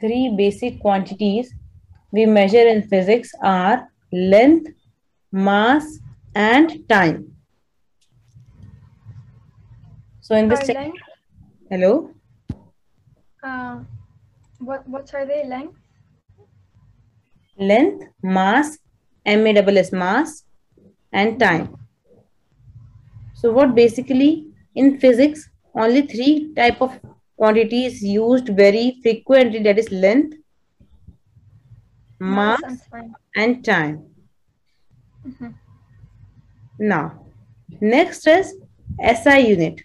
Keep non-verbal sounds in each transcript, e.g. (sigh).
three basic quantities we measure in physics are length, mass, and time. So in this, length, hello, uh, what what are they length? length, mass, M-A-S-S, mass, and time. So what basically in physics, only three type of quantities used very frequently that is length, mass, and time. Mhm. Now, next is SI unit.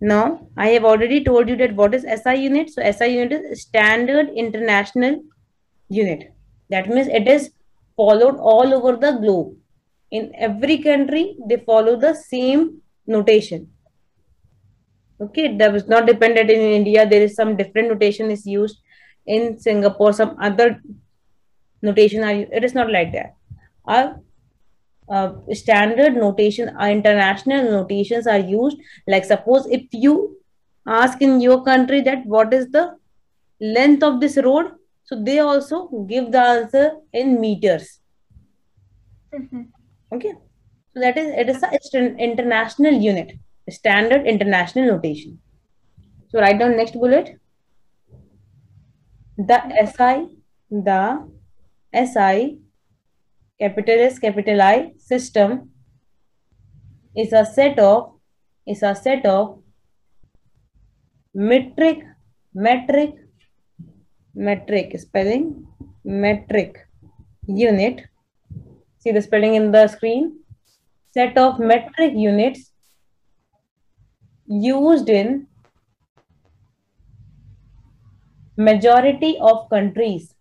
Now, I have already told you that what is SI unit. So, SI unit is standard international unit. That means it is followed all over the globe. In every country, they follow the same notation. Okay, that was not dependent in India. There is some different notation is used in Singapore. Some other notation are. It is not like that. Our uh, standard notation uh, international notations are used like suppose if you ask in your country that what is the length of this road so they also give the answer in meters Mhm. okay so that is it is an international unit standard international notation. So write down next bullet. The si the si capital S, capital I system is a set of is a set of metric metric metric spelling metric unit. See the spelling in the screen? Set of metric units used in majority of countries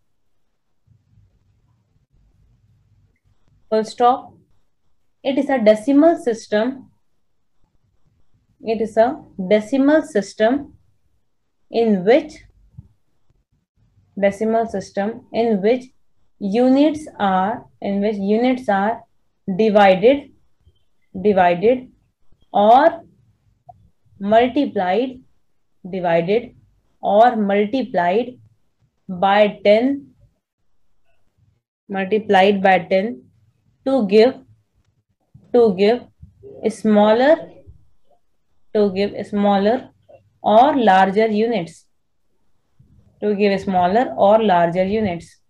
full stop. It is a decimal system. It is a decimal system in which decimal system in which units are in which units are divided divided or multiplied divided or multiplied by 10 multiplied by 10 to give to give smaller to give smaller or larger units. To give smaller or larger units.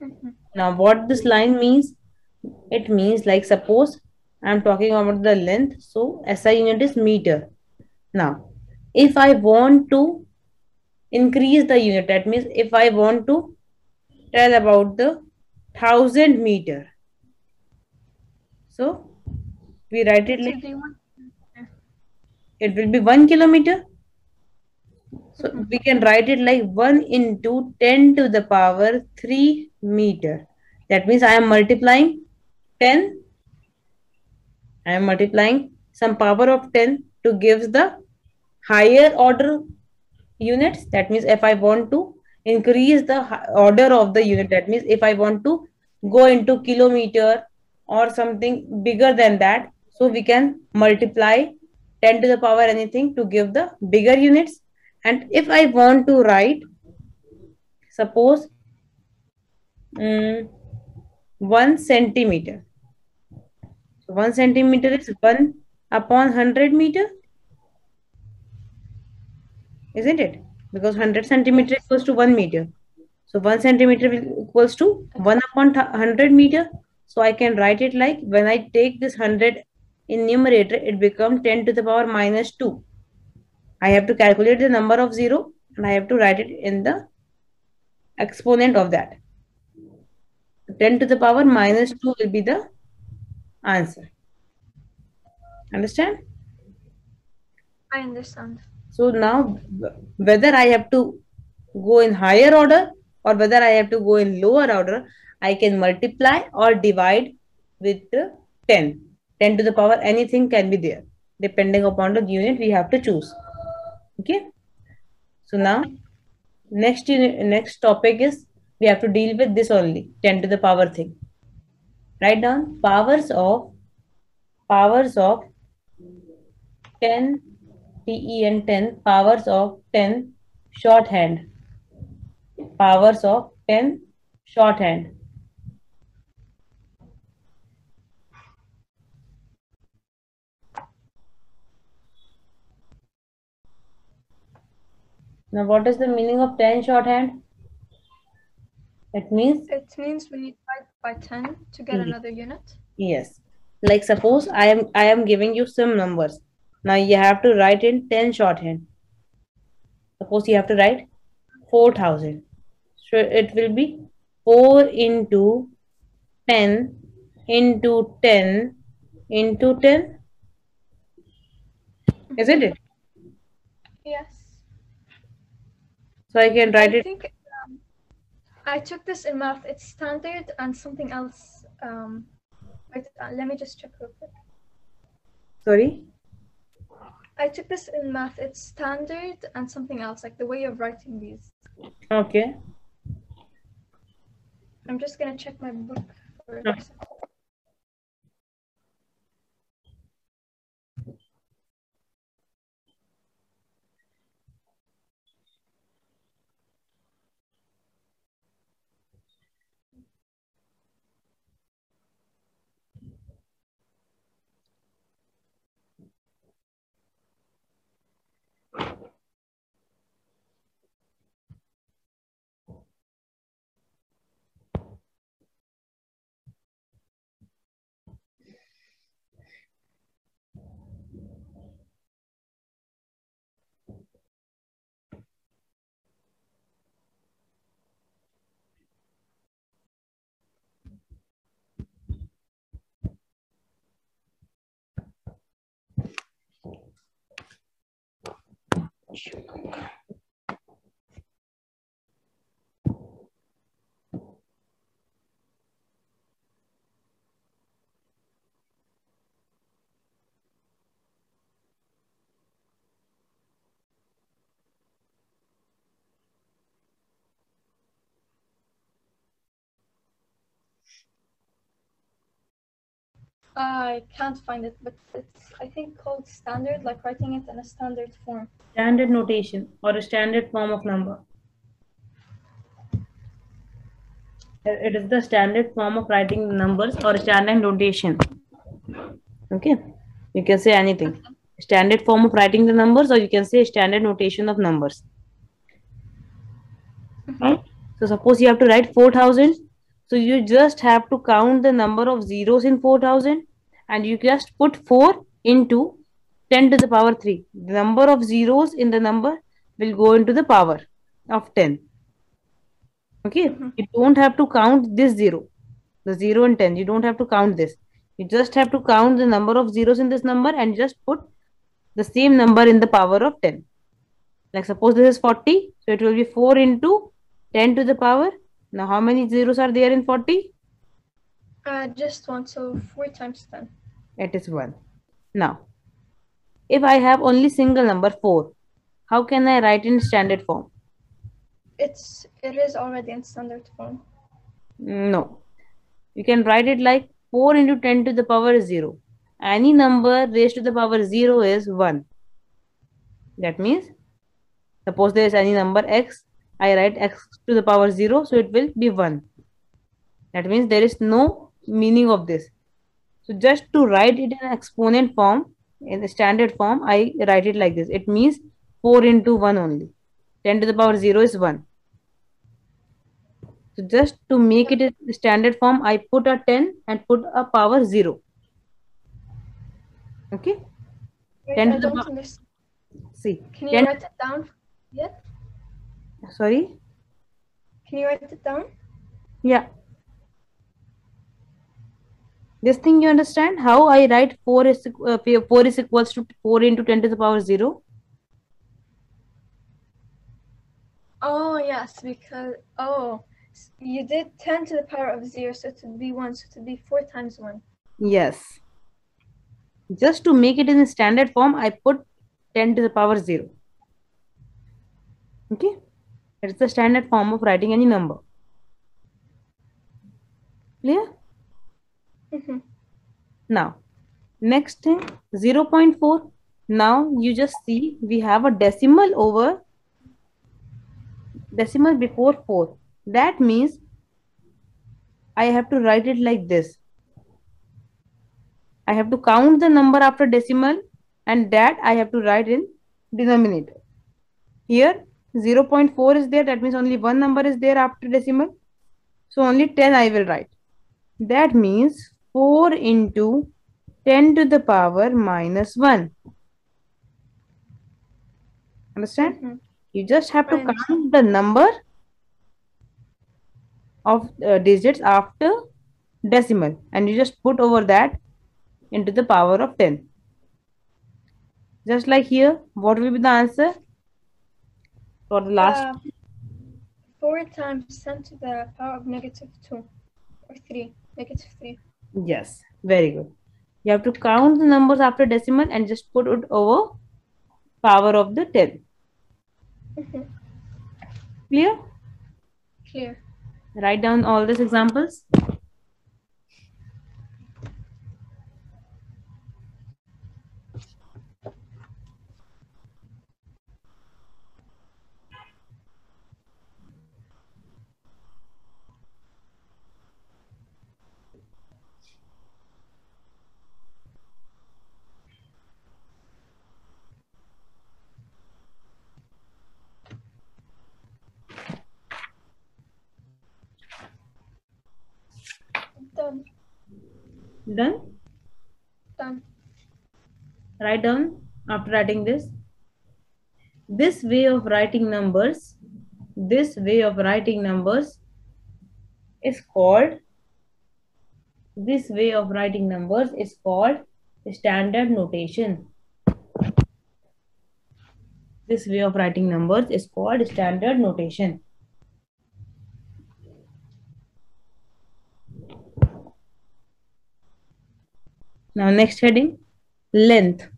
Mhm. now what this line means it means like suppose i'm talking about the length so SI unit is meter. Now if i want to increase the unit that means if i want to tell about the thousand meter. So we write it like do you want? it will be one kilometer. So we can write it like 1 into 10 to the power 3 meter. That means i am multiplying 10 i am multiplying some power of 10 to give the higher order units. That means if i want to increase the order of the unit that means if i want to go into kilometer or something bigger than that so we can multiply 10 to the power anything to give the bigger units. And if i want to write suppose mm, 1 centimeter 1 centimeter is 1 upon 100 meter? Isn't it? Because 100 centimeter equals to 1 meter. So 1 centimeter equals to 1 upon 100 meter. So i can write it like when i take this 100 in numerator it becomes 10 to the power minus 2 i have to calculate the number of 0 and i have to write it in the exponent of that. 10 to the power minus 2 will be the answer understand I understand. So now, whether I have to go in higher order or whether I have to go in lower order, I can multiply or divide with uh, 10. 10 to the power anything can be there depending upon the unit we have to choose. Okay. So now, next unit, next topic is we have to deal with this only 10 to the power thing. Write down powers of powers of 10 TEN 10 powers of 10 shorthand. Powers of 10 shorthand. Now, what is the meaning of 10 shorthand? It means, It means we by 10 to get Mhm. another unit. yes. Like suppose I am I am giving you some numbers. Now you have to write in 10 shorthand. Suppose you have to write 4000. So it will be 4 into 10 into 10 into 10. Isn't it? Yes. So I can write I it. Think I took this in math. It's standard and something else. Um, wait, uh, let me just check real quick. Sorry. I took this in math. It's standard and something else, like the way of writing these. Okay. I'm just gonna check my book for Okay. this. I can't find it, but it's I think called standard, like writing it in a standard form. Standard notation or a standard form of number. Uh, it is the standard form of writing numbers or standard notation. Okay. You can say anything. Standard form of writing the numbers or you can say standard notation of numbers. Mm-hmm. Right? So suppose you have to write 4000. So you just have to count the number of zeros in 4000 and you just put 4 into 10 to the power 3. The number of zeros in the number will go into the power of 10. Okay, Mhm. you don't have to count this zero, the 0 and 10. You don't have to count this. You just have to count the number of zeros in this number and just put the same number in the power of 10. Like suppose this is 40, so it will be 4 into 10 to the power. Now, how many zeros are there in 40? Uh, just one, so four times ten. It is 1. Now, if I have only single number 4, how can I write in standard form? It's it is already in standard form. No. You can write it like 4 into 10 to the power 0. Any number raised to the power 0 is 1. That means, suppose there is any number x, I write x to the power 0, so it will be 1. That means there is no meaning of this. So just to write it in exponent form, in the standard form, I write it like this. It means 4 into 1 only. 10 to the power 0 is 1. So just to make it in standard form, I put a 10 and put a power 0. Okay, Wait, 10 I to the power- see. Can you 10 write it down? Yeah. Sorry? Can you write it down? Yeah. This thing you understand how I write 4 is, uh, 4 is equals to 4 into 10 to the power 0? Oh yes, because oh, you did ten to the power of zero, so it would be one, so it would be four times one. Yes. Just to make it in the standard form, I put 10 to the power 0. Okay? It's the standard form of writing any number. Clear? Mhm. Now, next thing 0.4. Now you just see we have a decimal over decimal before 4. That means I have to write it like this. I have to count the number after decimal and that I have to write in denominator. Here 0.4 is there that means only one number is there after decimal. So only 10 I will write. That means 4 into 10 to the power minus 1. Understand? Mhm. You just have to count the number of uh, digits after decimal and you just put over that into the power of 10. Just like here, what will be the answer for the last? Uh, 4 times 10 to the power of negative 2 or 3. Negative 3. Yes, very good. You have to count the numbers after decimal and just put it over power of the 10. Mhm. Clear? Clear. Write down all these examples. Done. Done? Done. write down after writing this this way of writing numbers this way of writing numbers is called this way of writing numbers is called standard notation this way of writing numbers is called standard notation now next heading length.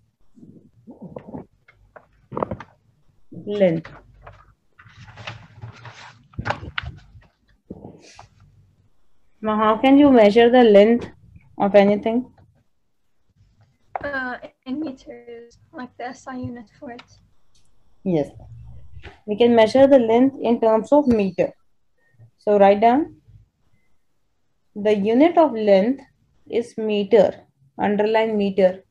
Length. Now how can you measure the length of anything? Uh, in meters, like the SI unit for it. yes. We can measure the length in terms of meter. So write down. The unit of length is meter underline meter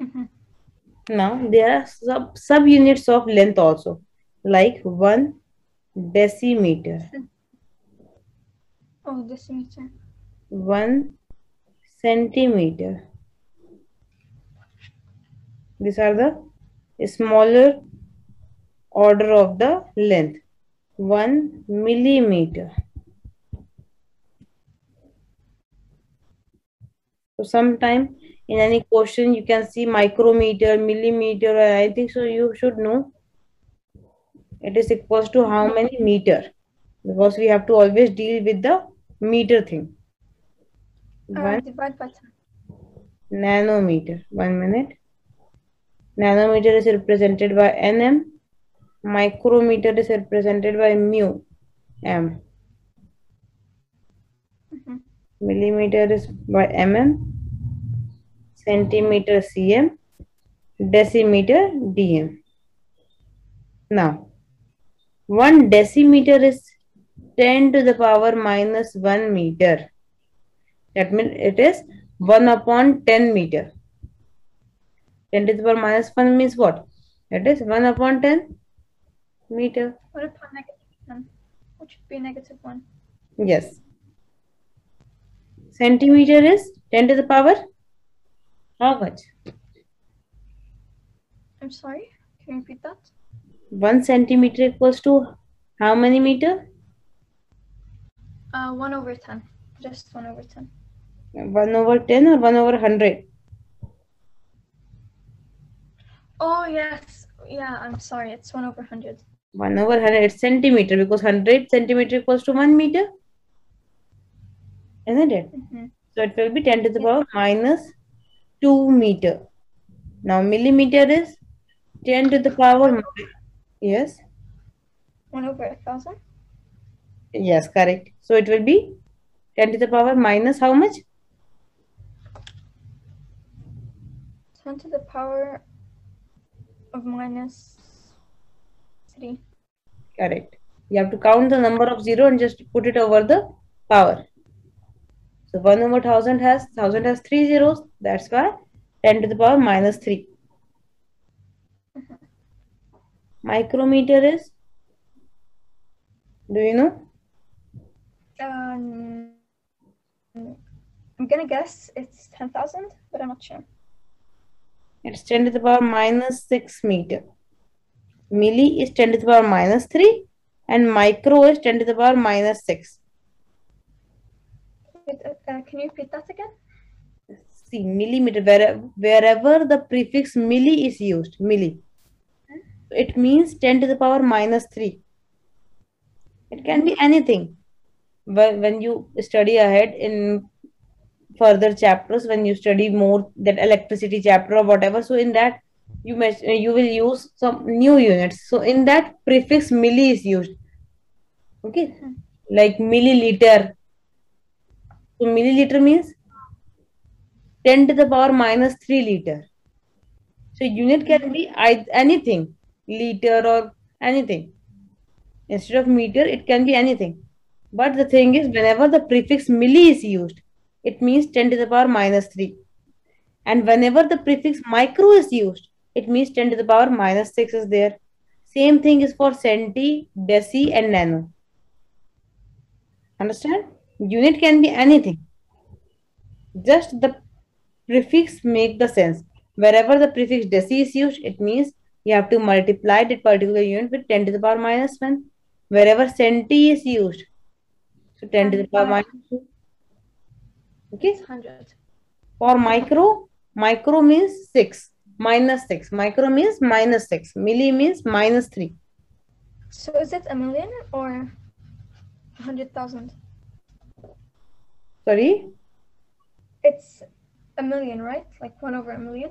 Mhm. Now there are sub sub units of length also, like one decimeter, Oh, decimeter. one centimeter. These are the smaller order of the length. One millimeter. So sometime in any question you can see micrometer, millimeter or anything. So you should know it is equals to how many meter because we have to always deal with the meter thing. Uh, One divide by 10. nanometer. One minute. Nanometer is represented by nm. Micrometer is represented by mu m. Mhm. Millimeter is by mm. Centimeter cm. Decimeter dm. Now, one decimeter is 10 to the power minus 1 meter. That means it is 1 upon 10 meter. 10 to the power minus 1 means what? It is 1 upon 10 meter. What upon negative 10? Which should be negative 1. Yes. Centimeter is 10 to the power how much? I'm sorry? Can you repeat that? 1 centimeter equals to how many meter? Uh, 1 over 10. Just 1 over 10. 1 over 10 or 1 over 100? Oh, yes. Yeah, I'm sorry. It's 1 over 100. 1 over 100 centimeter because 100 centimeter equals to 1 meter. Isn't it? Mhm. So it will be 10 to the power minus 2 meter. Now millimeter is 10 to the power. Yes. 1 over 1000? Yes, correct. So it will be 10 to the power minus how much? 10 to the power of minus 3. Correct. You have to count the number of 0 and just put it over the power. So 1 over 1000 has 1000 has 3 zeros. That's why 10 to the power minus 3. Micrometer is? Do you know? Um, I'm gonna guess it's 10,000, but I'm not sure. It's 10 to the power minus 6 meter. Milli is 10 to the power minus 3 and micro is 10 to the power minus 6. Wait, uh, uh, can you repeat that again? See, millimeter, where, wherever the prefix milli is used, milli, it means 10 to the power minus 3. It can be anything. When, when you study ahead in further chapters, when you study more that electricity chapter or whatever, so in that you may, uh, you will use some new units. So in that prefix milli is used. Okay, like milliliter. So milliliter means 10 to the power minus 3 liter. So unit can be anything, liter or anything. Instead of meter, it can be anything. But the thing is, whenever the prefix milli is used, it means 10 to the power minus 3. And whenever the prefix micro is used, it means 10 to the power minus 6 is there. Same thing is for centi, deci, and nano. Understand? Unit can be anything. Just the prefix make the sense. Wherever the prefix deci is used, it means you have to multiply that particular unit with 10 to the power minus 1. Wherever centi is used, so 10 to the power minus 2. Okay. 100. For micro, micro means 6, minus 6. Micro means minus 6. Milli means minus 3. So is it a million or a 100,000? Sorry? It's a million, right? Like 1 over a million?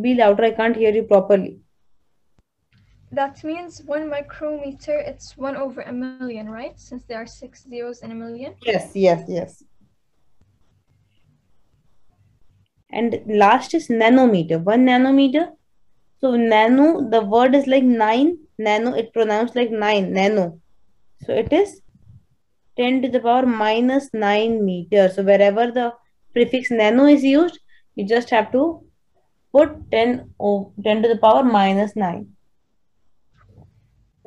Be louder, I can't hear you properly. That means 1 micrometer, it's 1 over a million, right? Since there are 6 zeros in a million. Yes, yes, yes. And last is nanometer. One nanometer. So nano, the word is like nine. Nano, it pronounced like nine. Nano. So it is 10 to the power minus 9 meter. So wherever the prefix nano is used, you just have to put 10, o- 10 to the power minus 9.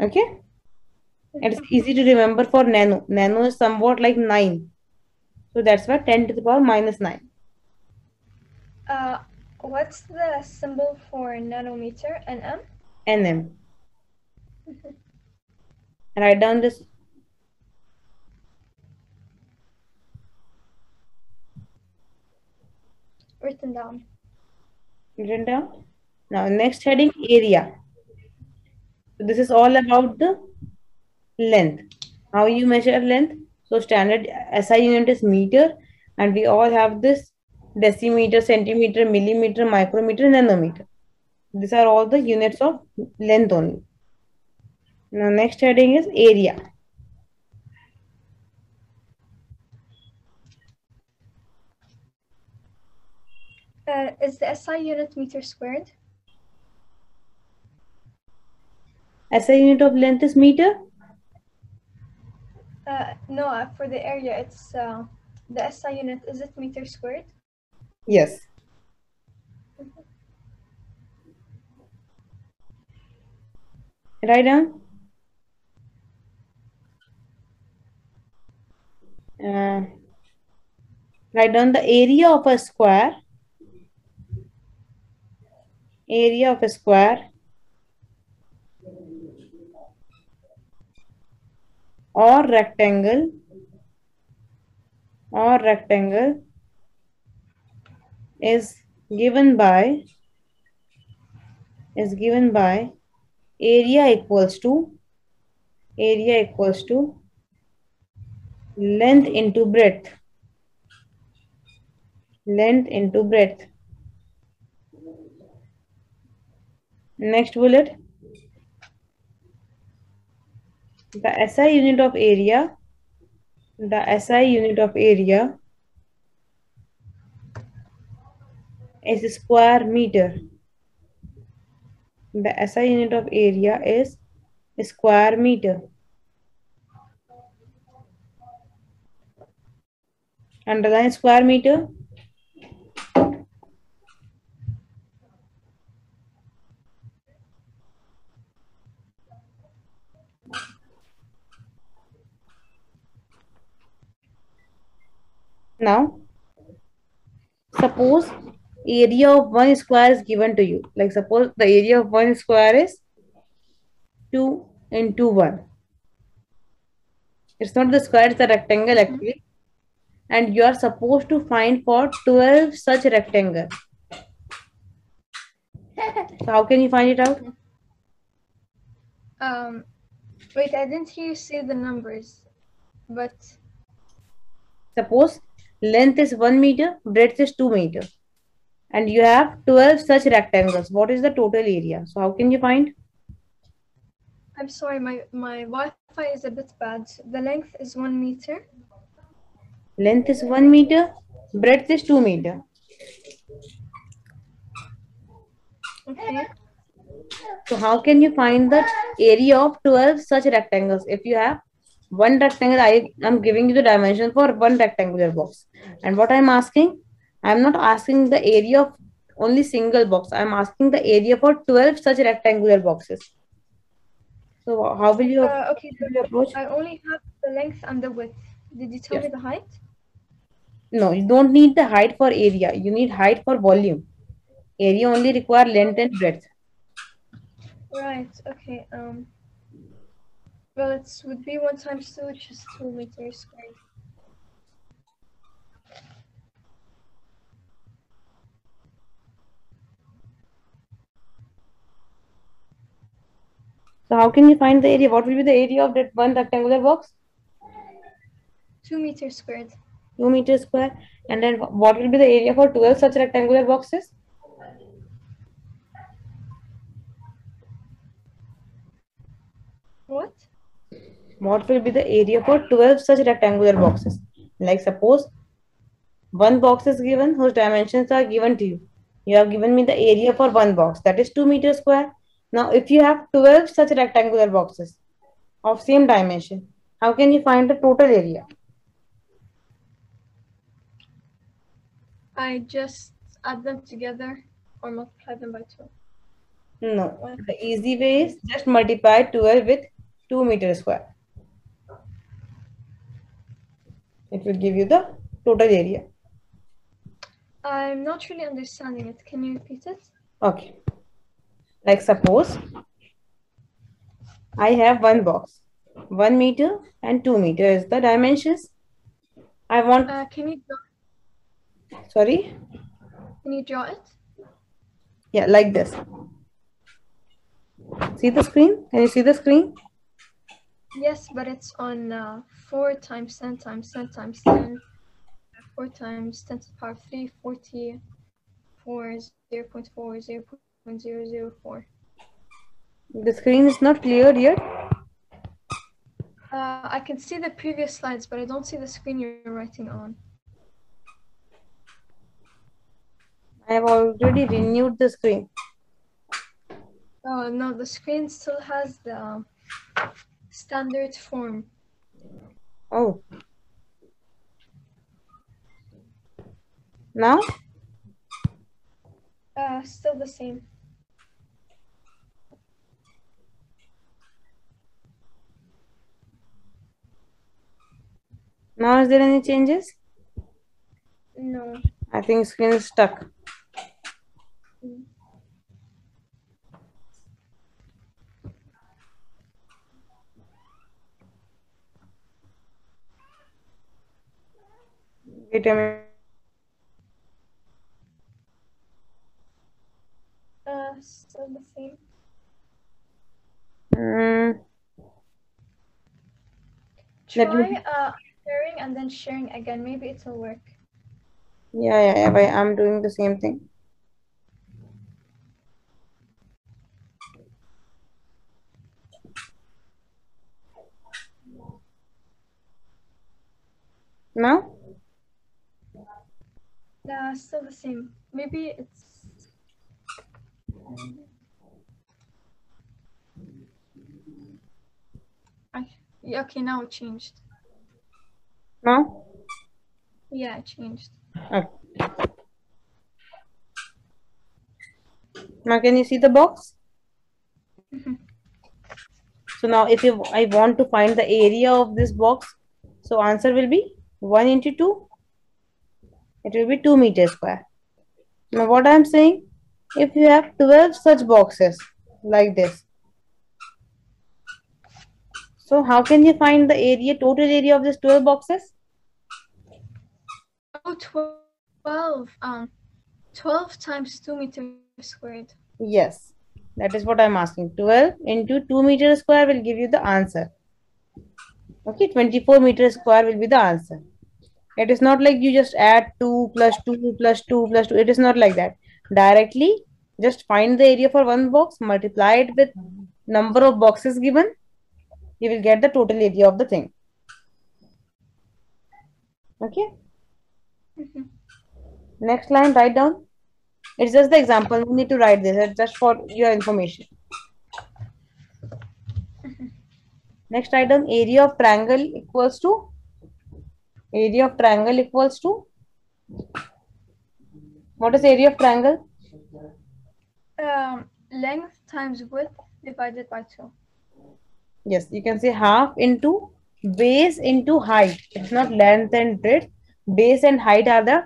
Okay? It's easy to remember for nano. Nano is somewhat like 9. So that's why 10 to the power minus 9. Uh, what's the symbol for nanometer? NM? nm. Write down this. Written down. Written down. Now, next heading area. So this is all about the length. How you measure length. So standard SI unit is meter, and we all have this decimeter, centimeter, millimeter, micrometer, nanometer. These are all the units of length only. Now, next heading is area. Uh, is the SI unit meter squared? SI unit of length is meter. Uh, no, uh, for the area, it's uh, the SI unit. Is it meter squared? Yes. Write down. Uh, write down the area of a square. Area of a square. Or rectangle. Or rectangle is given by is given by area equals to area equals to length into breadth. Length into breadth. Next bullet. The SI unit of area, the SI unit of area is square meter. The SI unit of area is square meter. Underline square meter. Now, suppose area of one square is given to you. Like suppose the area of one square is 2 into 1. It's not the square, it's the rectangle actually. And you are supposed to find for 12 such rectangle. (laughs) So how can you find it out? Um, wait, I didn't hear you say the numbers, but Suppose length is 1 meter, breadth is 2 meter. And you have 12 such rectangles. What is the total area? So how can you find? I'm sorry, my, my Wi-Fi is a bit bad. The length is one meter. Length is 1 meter, breadth is 2 meter. Okay. So how can you find the area of 12 such rectangles? If you have one rectangle, I am giving you the dimension for one rectangular box. And what I'm asking, I'm not asking the area of only single box. I'm asking the area for 12 such rectangular boxes. So how will you, Uh, okay, will you approach? I only have the length and the width. Did you tell Yes. me the height? No, you don't need the height for area. You need height for volume. Area only require length and breadth. Right, okay. Um, well, it would be 1 times 2, which is 2 meters squared. So how can you find the area? What will be the area of that one rectangular box? 2 meters squared. 2 meters square. And then what will be the area for 12 such rectangular boxes? What? What will be the area for 12 such rectangular boxes? Like suppose one box is given whose dimensions are given to you. You have given me the area for one box that is 2 meters square. Now if you have 12 such rectangular boxes of same dimension, how can you find the total area? I just add them together or multiply them by 2. No, the easy way is just multiply 12 with 2 meters square. It will give you the total area. I'm not really understanding it. Can you repeat it? Okay. Like suppose I have one box, one meter and two meter is the dimensions. I want, Uh, can you draw, sorry, can you draw it? yeah, like this. See the screen? Can you see the screen? Yes, but it's on uh, 4 times 10 times 10 times 10, 4 times 10 to the power 3, 40, 4, 0 0.4, 0 0.004. The screen is not clear yet. Uh, I can see the previous slides, but I don't see the screen you're writing on. I have already renewed the screen. Oh, no, the screen still has the standard form. Oh. Now? Uh, still the same. Now is there any changes? No. I think screen is stuck. Mm. Wait a minute. still the same. Mm. Try uh, sharing and then sharing again. Maybe it will work. Yeah, yeah, yeah. But I'm doing the same thing. No. Yeah, still the same. Maybe it's I, okay, now it changed. No? Yeah, it changed. Okay. Now can you see the box? Mhm. So now if you I want to find the area of this box, so answer will be 1 into 2. It will be 2 meters square. Now what I am saying, if you have 12 such boxes like this, so how can you find the area, total area of these 12 boxes? Oh, 12. Um, 12 times 2 meters squared. Yes, that is what I'm asking. 12 into 2 meter square will give you the answer. Okay, 24 meter square will be the answer. It is not like you just add 2 plus 2 plus 2 plus 2. It is not like that. Directly, just find the area for one box, multiply it with number of boxes given. You will get the total area of the thing. Okay. Mhm. Next line, write down. It's just the example. You need to write this. It's just for your information. Next item, area of triangle equals to area of triangle equals to what is area of triangle? Um, length times width divided by 2. Yes, you can say half into base into height. It's not length and width. Base and height are the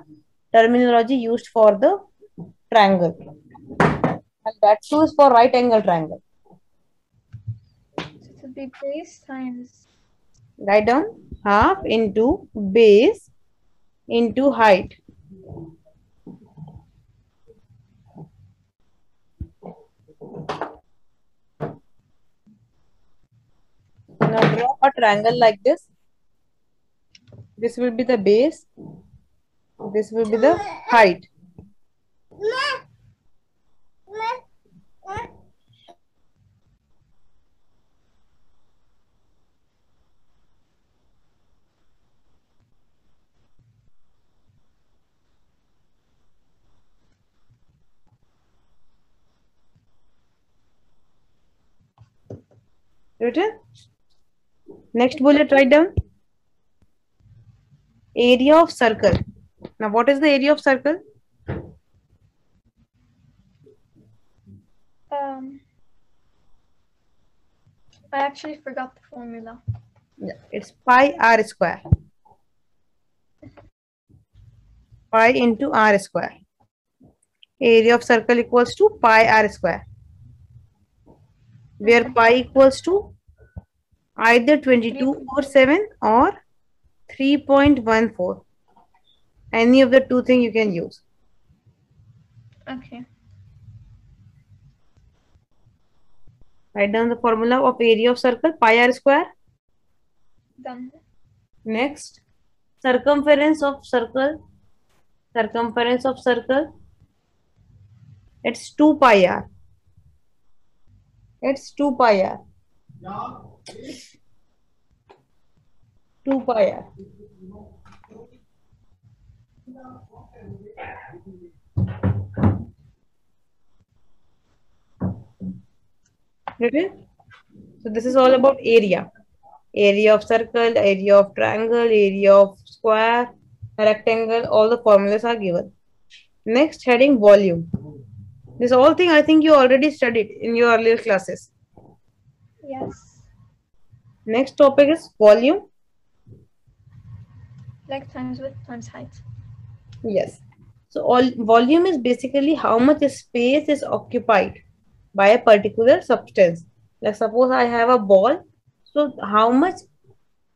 terminology used for the triangle. And that too is for right angle triangle. So it be base times. Write down half into base into height. Now draw a triangle like this. This will be the base. This will be the height. Written? Next bullet, write down. Area of circle. Now, what is the area of circle? Um, I actually forgot the formula. Yeah, it's pi r square. Pi into r square. Area of circle equals to pi r square. Where pi equals to either 22 over 7 or 3.14. Any of the two things you can use. Okay. Write down the formula of area of circle pi r square. Done. Next, circumference of circle. Circumference of circle. It's 2 pi r. It's 2 pi r. 2 pi r. So this is all about area. Area of circle, area of triangle, area of square, rectangle, all the formulas are given. Next heading volume. This all thing I think you already studied in your earlier classes. Yes. Next topic is volume. Length times width times height. Yes. So all volume is basically how much space is occupied by a particular substance. Like suppose I have a ball. So how much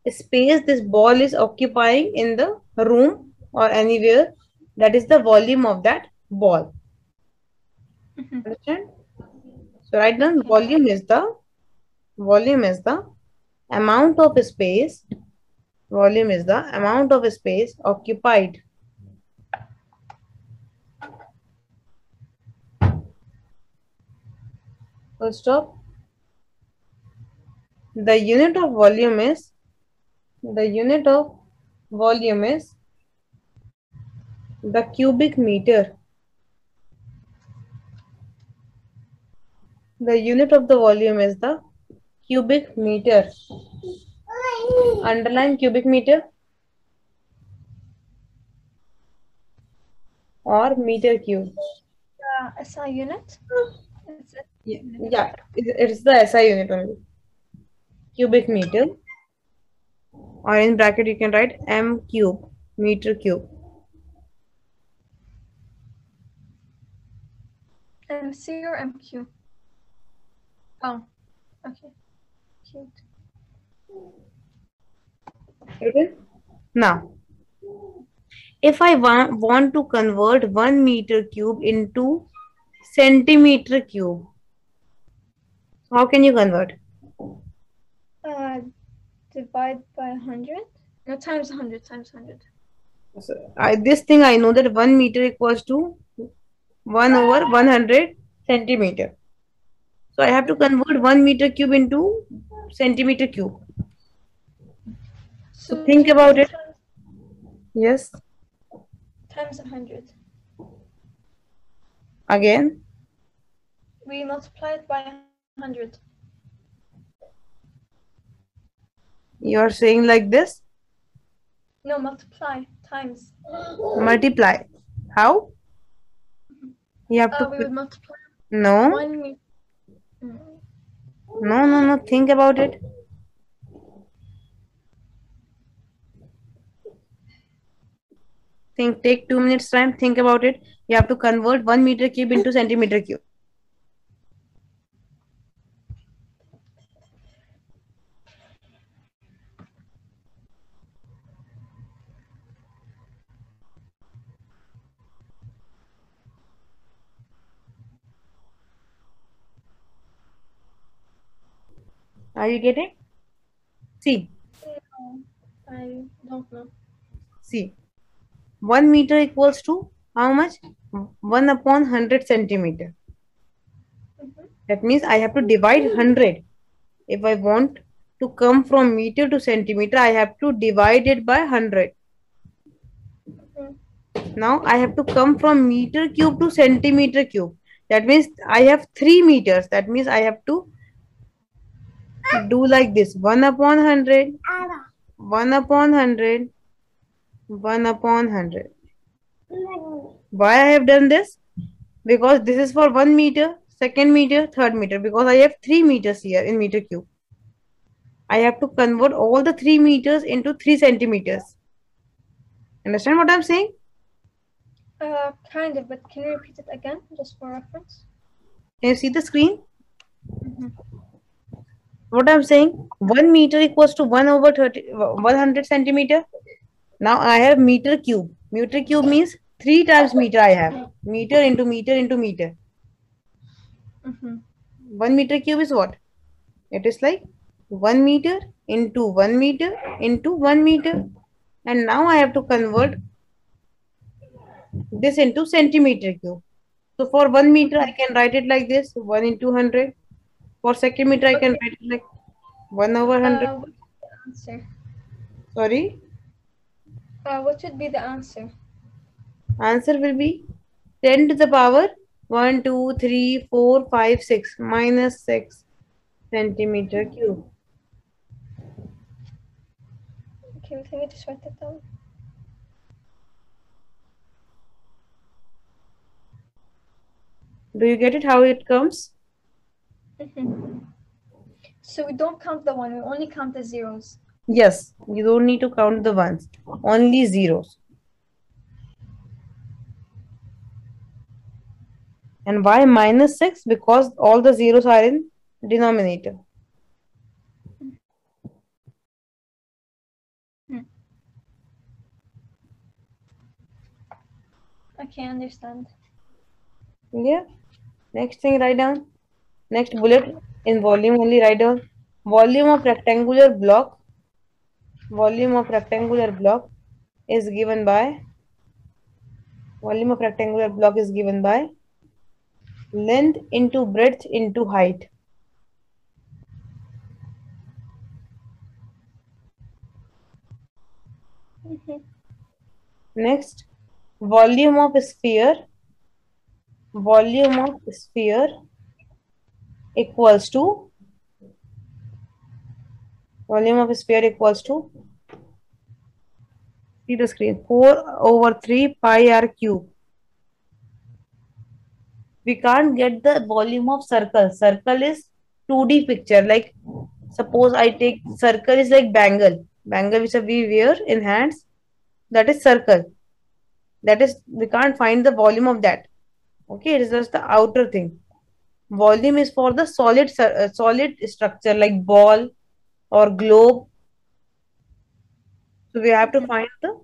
space this ball is occupying in the room or anywhere, that is the volume of that ball. Mhm. Understand? So write down volume is the volume is the amount of space. Volume is the amount of space occupied. Full stop. The unit of volume is the unit of volume is the cubic meter. The unit of the volume is the cubic meter. Underline cubic meter or meter cube. Uh, SI unit? Yeah, yeah, it's the SI unit only. Cubic meter. Or in bracket you can write M cube, meter cube. MC or MQ? Oh, okay. Cute. Okay. Now, if I wa- want to convert one meter cube into centimeter cube, how can you convert? Uh, divide by 100? No, times 100, times 100. So, I, this thing I know that one meter equals to one over 100 centimeter. So I have to convert one meter cube into centimeter cube. So think about it. Times, Yes. times 100. Again. We multiply it by 100. You are saying like this. No, multiply, times. Multiply. How? You have Uh, to. we would multiply No. 1 meter. No, no, no. Think about it. Think, take two minutes time. Think about it. You have to convert one meter cube into centimeter cube. Are you getting? See, I don't know. see. One meter equals to how much? One upon hundred centimeter. Mhm. That means I have to divide 100. If I want to come from meter to centimeter, I have to divide it by 100. Mhm. Now I have to come from meter cube to centimeter cube. That means I have 3 meters. That means I have to do like this 1 upon 100, 1 upon 100, 1 upon 100. Why I have done this? Because this is for 1 meter, second meter, third meter. Because I have 3 meters here in meter cube. I have to convert all the 3 meters into 3 centimeters. Understand what I'm saying? Uh, kind of, but can you repeat it again, just for reference? Can you see the screen? Mhm. What I'm saying? 1 meter equals to 1 over 30, 100 centimeter. Now I have meter cube. Meter cube means 3 times meter I have. Meter into meter into meter. Mhm. 1 meter cube is what? It is like 1 meter into 1 meter into 1 meter. And now I have to convert this into centimeter cube. So for 1 meter, I can write it like this 1 into 100. For second meter, I can write it like 1 over 100. Uh, answer? Sorry. Uh, what should be the answer? Answer will be 10 to the power 1, 2, 3, 4, 5, 6 minus 6 centimeter cube. Okay, can you just write that down? Do you get it how it comes? Mhm. So we don't count the one, we only count the zeros. Yes, you don't need to count the ones, only zeros. And why minus 6? Because all the zeros are in denominator. Okay, understand. Yeah. Next thing, write down. Next bullet in volume only write down. Volume of rectangular block. Volume of rectangular block is given by. Volume of rectangular block is given by length into breadth into height. Mhm. Next, volume of sphere. Volume of sphere equals to volume of sphere equals to see the screen 4 over 3 pi r cube. We can't get the volume of circle. Circle is 2D picture. Like suppose I take circle is like bangle. Bangle which we wear in hands. That is circle. That is we can't find the volume of that. Okay, it is just the outer thing. Volume is for the solid uh, solid structure like ball or globe. So we have to find the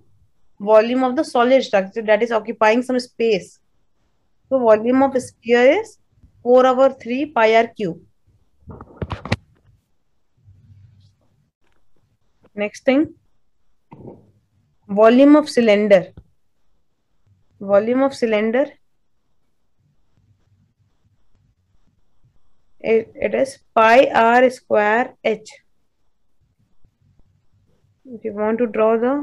volume of the solid structure that is occupying some space. So volume of sphere is 4 over 3 pi r cube. Next thing, volume of cylinder. Volume of cylinder, it, it is pi r square h. If you want to draw the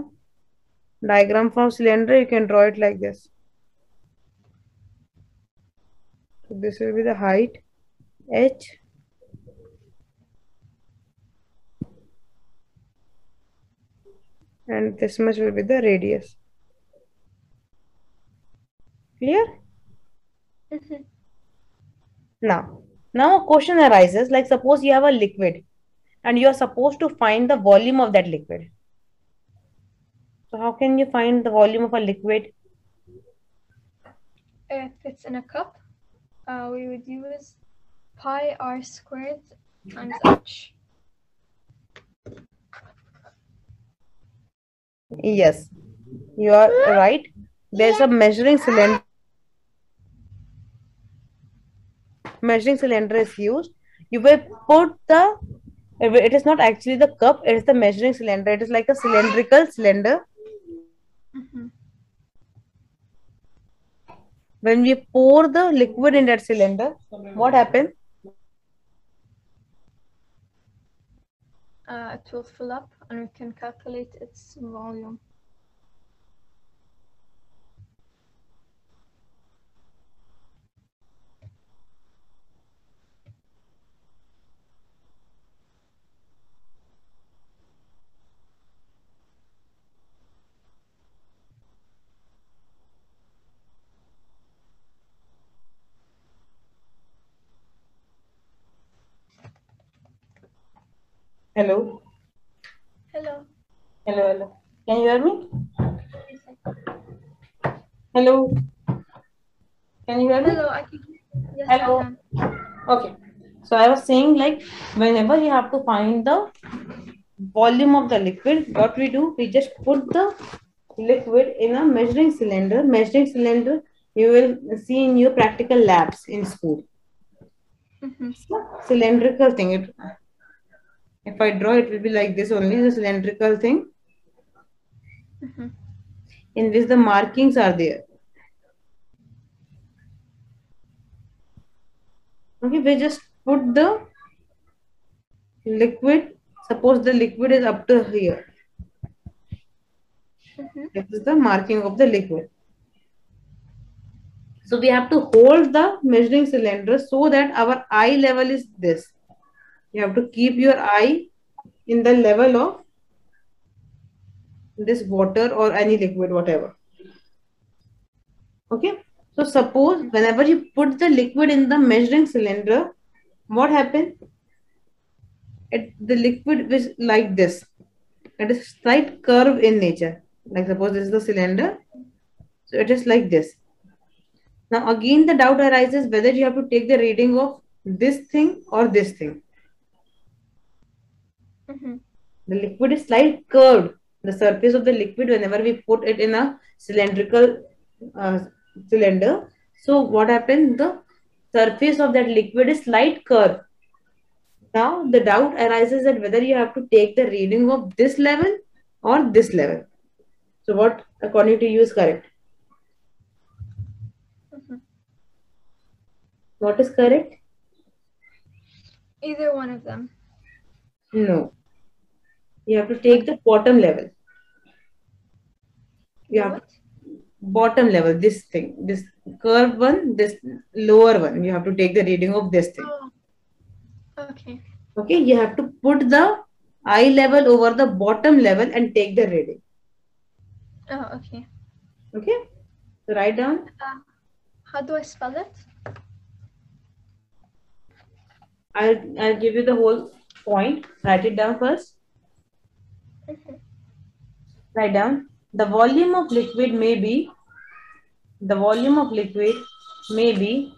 diagram for cylinder, you can draw it like this. So this will be the height h. And this much will be the radius. Clear? Mhm. Now, now a question arises like suppose you have a liquid and you are supposed to find the volume of that liquid. So how can you find the volume of a liquid? If it's in a cup, uh, we would use pi r squared times h. Yes, you are right. There's a measuring cylinder. Measuring cylinder is used. You will put the. It is not actually the cup. It is the measuring cylinder. It is like a cylindrical cylinder. Mhm. When we pour the liquid in that cylinder, what happens? Uh, it will fill up and we can calculate its volume. Hello. Hello. Hello. Hello. Can you hear me? Yes, Hello. Can you hear me? Hello, I can. Yes, Hello. I. Okay. So I was saying like whenever you have to find the volume of the liquid, what we do, we just put the liquid in a measuring cylinder. Measuring cylinder you will see in your practical labs in school. Mhm. It's a cylindrical thing. It, if I draw, it will be like this only, the cylindrical thing Mhm. in which the markings are there. Okay, we just put the liquid. Suppose the liquid is up to here. Mhm. This is the marking of the liquid. So we have to hold the measuring cylinder so that our eye level is this. You have to keep your eye in the level of this water or any liquid, whatever. Okay. So suppose whenever you put the liquid in the measuring cylinder, what happens? It the liquid is like this. It is slight curve in nature. Like suppose this is the cylinder. So it is like this. Now again the doubt arises whether you have to take the reading of this thing or this thing. Mhm. The liquid is slight curved. The surface of the liquid whenever we put it in a cylindrical uh, cylinder. So what happens? The surface of that liquid is slight curve. Now the doubt arises that whether you have to take the reading of this level or this level. So what according to you is correct? Mhm. What is correct? Either one of them. No. You have to take the bottom level. You have bottom level, this thing, this curved one, this lower one. You have to take the reading of this thing. Oh. Okay. Okay, you have to put the eye level over the bottom level and take the reading. Oh, okay. Okay, so write down uh, How do I spell it? I'll, I'll give you the whole point. Write it down first. Write down. The volume of liquid may be the volume of liquid may be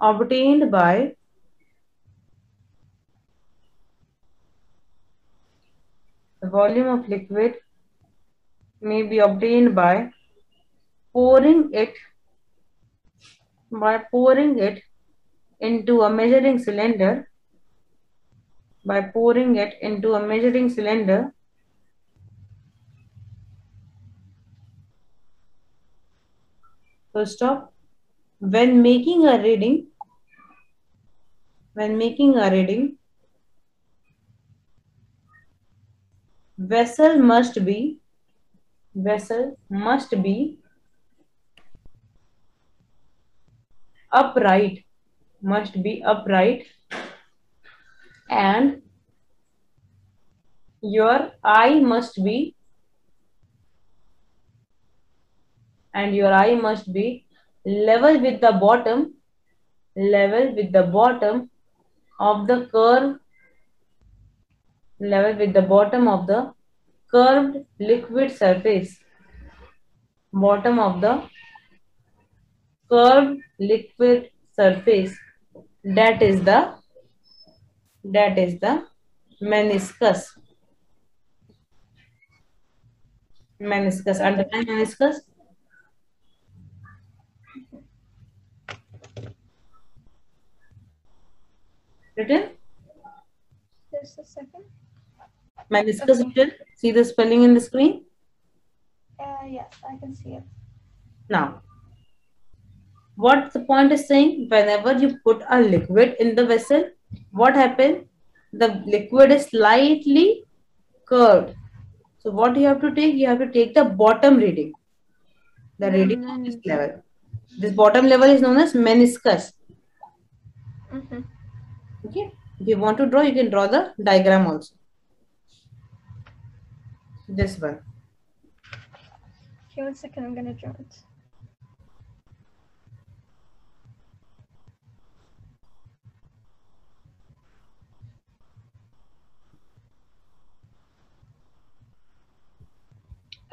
obtained by the volume of liquid may be obtained by pouring it by pouring it into a measuring cylinder by pouring it into a measuring cylinder. Full stop when making a reading when making a reading vessel must be vessel must be upright must be upright and your eye must be and your eye must be level with the bottom level with the bottom of the curve level with the bottom of the curved liquid surface. Bottom of the curved liquid surface. That is the that is the meniscus meniscus underline meniscus written Just a second. meniscus Okay. written see the spelling in the screen Uh, yes, I can see it. now what the point is saying whenever you put a liquid in the vessel what happens the liquid is slightly curved. So what you have to take? You have to take the bottom reading. The reading of this level. This bottom level is known as meniscus. Mm-hmm. okay? If you want to draw you can draw the diagram also. This one. Okay, one second. I'm gonna draw it.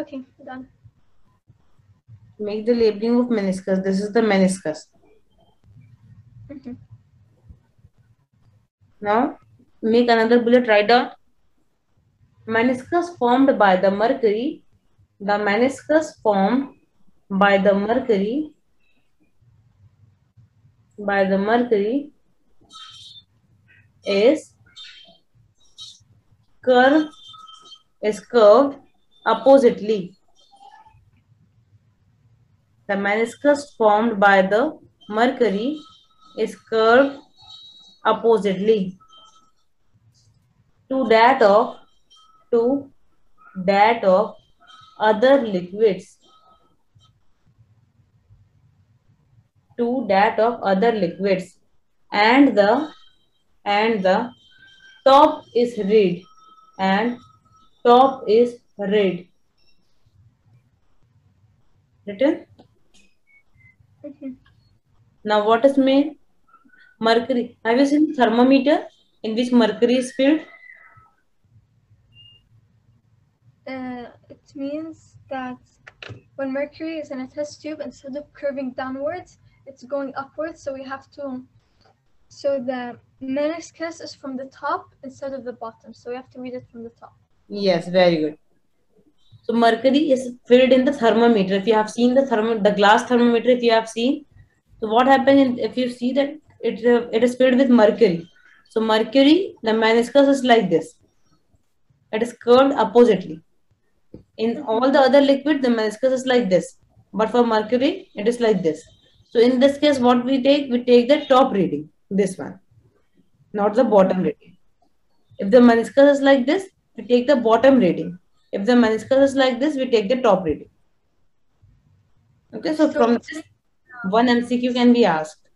Okay, done. make the labeling of meniscus this is the meniscus Mhm. Now make another bullet write down meniscus formed by the mercury. The meniscus formed by the mercury by the mercury is curved is curved oppositely. The meniscus formed by the mercury is curved oppositely. To that of to that of other liquids. To that of other liquids. And the and the top is read. And top is read written Mhm. now what is made mercury have you seen thermometer in which mercury is filled Uh, it means that when mercury is in a test tube, instead of curving downwards, it's going upwards. So we have to. So the meniscus is from the top instead of the bottom. So we have to read it from the top. Yes, very good. So mercury is filled in the thermometer. If you have seen the thermo, the glass thermometer, if you have seen, so what happens if you see that it uh, it is filled with mercury. So mercury, the meniscus is like this. It is curved oppositely. In all the other liquid, the meniscus is like this. But for mercury, it is like this. So in this case, what we take, we take the top reading, this one, not the bottom reading. If the meniscus is like this, we take the bottom reading. If the meniscus is like this, we take the top reading. Okay, so, So- from this, one MCQ can be asked.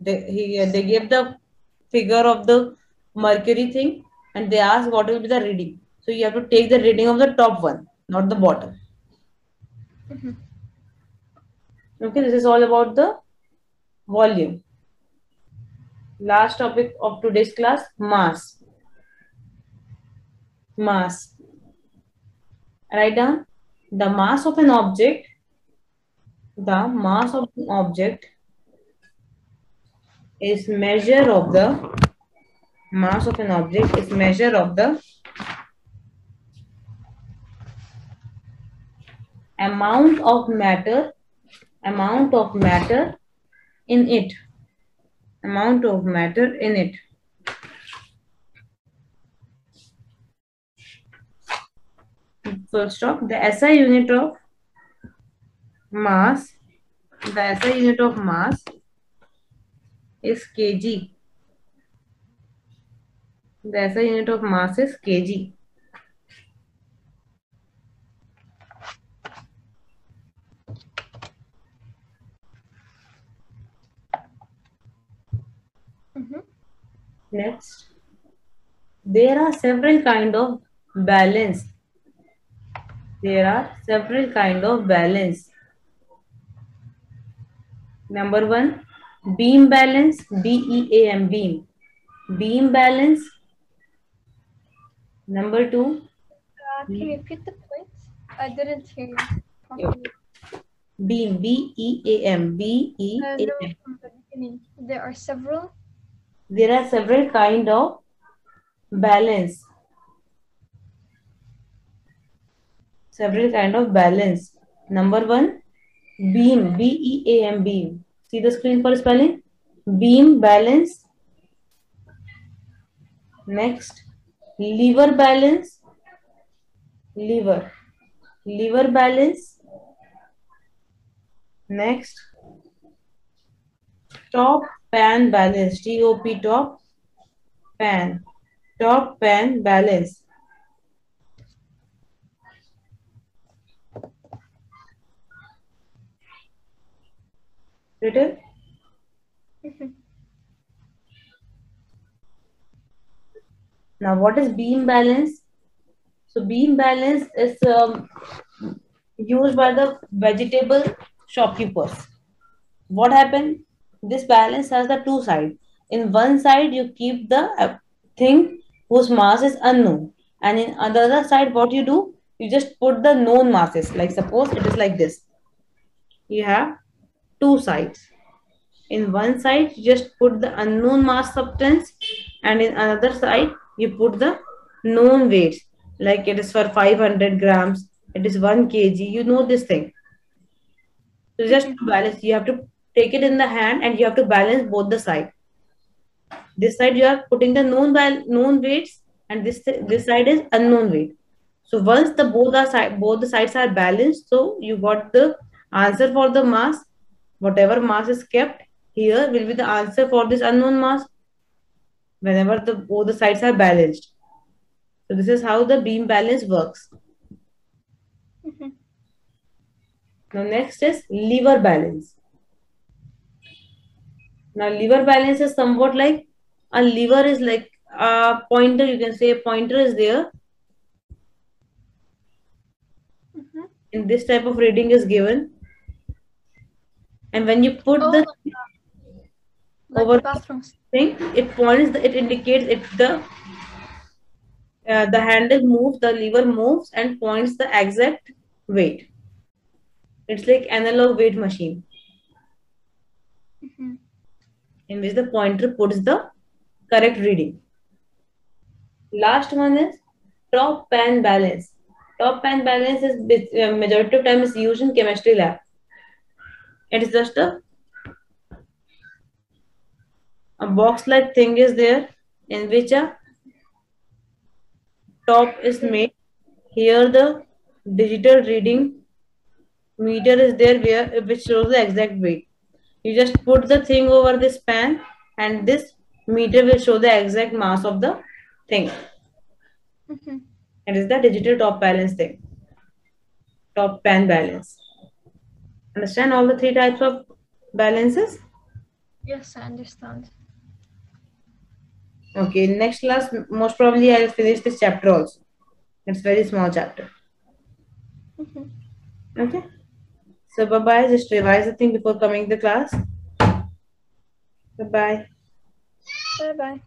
They he, they gave the figure of the mercury thing and they ask what will be the reading. So you have to take the reading of the top one, not the bottom. Mhm. Okay, this is all about the volume. Last topic of today's class, mass. Mass. Write down the mass of an object. The mass of an object is measure of the mass of an object is measure of the amount of matter amount of matter in it amount of matter in it full stop the SI unit of mass the SI unit of mass is kg the SI unit of mass is kg Mhm. Next, there are several kind of balance. There are several kind of balance. Number one, beam balance, B-E-A-M, beam. Beam balance. Number two, Uh, can you repeat the points? I didn't hear you beam, B-E-A-M, Uh, B-E-A-M. beginning. There are several. There are several kind of balance. Several kind of balance. Number one, beam, B-E-A-M, beam. See the screen for spelling? Beam balance. Next, lever balance. Lever. Lever balance. Next, top pan balance top top pan top pan balance written (laughs) now what is beam balance? So beam balance is um, used by the vegetable shopkeepers. What happened? This balance has the two sides. In one side you keep the uh, thing whose mass is unknown. And in the other side what you do? You just put the known masses. Like suppose it is like this. You have two sides. In one side you just put the unknown mass substance and in another side you put the known weights. Like it is for 500 grams it is 1 kg you know this thing. So just to balance you have to take it in the hand and you have to balance both the side. This side you are putting the known known weights and this this side is unknown weight. So once the both are side both the sides are balanced so you got the answer for the mass whatever mass is kept here will be the answer for this unknown mass whenever the both the sides are balanced. So this is how the beam balance works. Mhm. now next is lever balance. Now lever balance is somewhat like a lever is like a pointer you can say a pointer is there. Mhm. in this type of reading is given and when you put Oh, the like over- the thing it points the, it indicates if the uh, the handle moves the lever moves and points the exact weight. It's like analog weight machine. Mhm. in which the pointer puts the correct reading. Last one is top pan balance. Top pan balance is uh, majority of time is used in chemistry lab it is just a a box like thing is there in which a top is made. Here the digital reading meter is there where which shows the exact weight. You just put the thing over this pan and this meter will show the exact mass of the thing. Mhm. it is the digital top balance thing. Top pan balance Understand all the three types of balances? Yes, I understand. Okay, next class, most probably I'll finish this chapter also. It's very small chapter. Mhm. Okay. So bye bye. Just revise the thing before coming to class. Bye bye. Bye bye.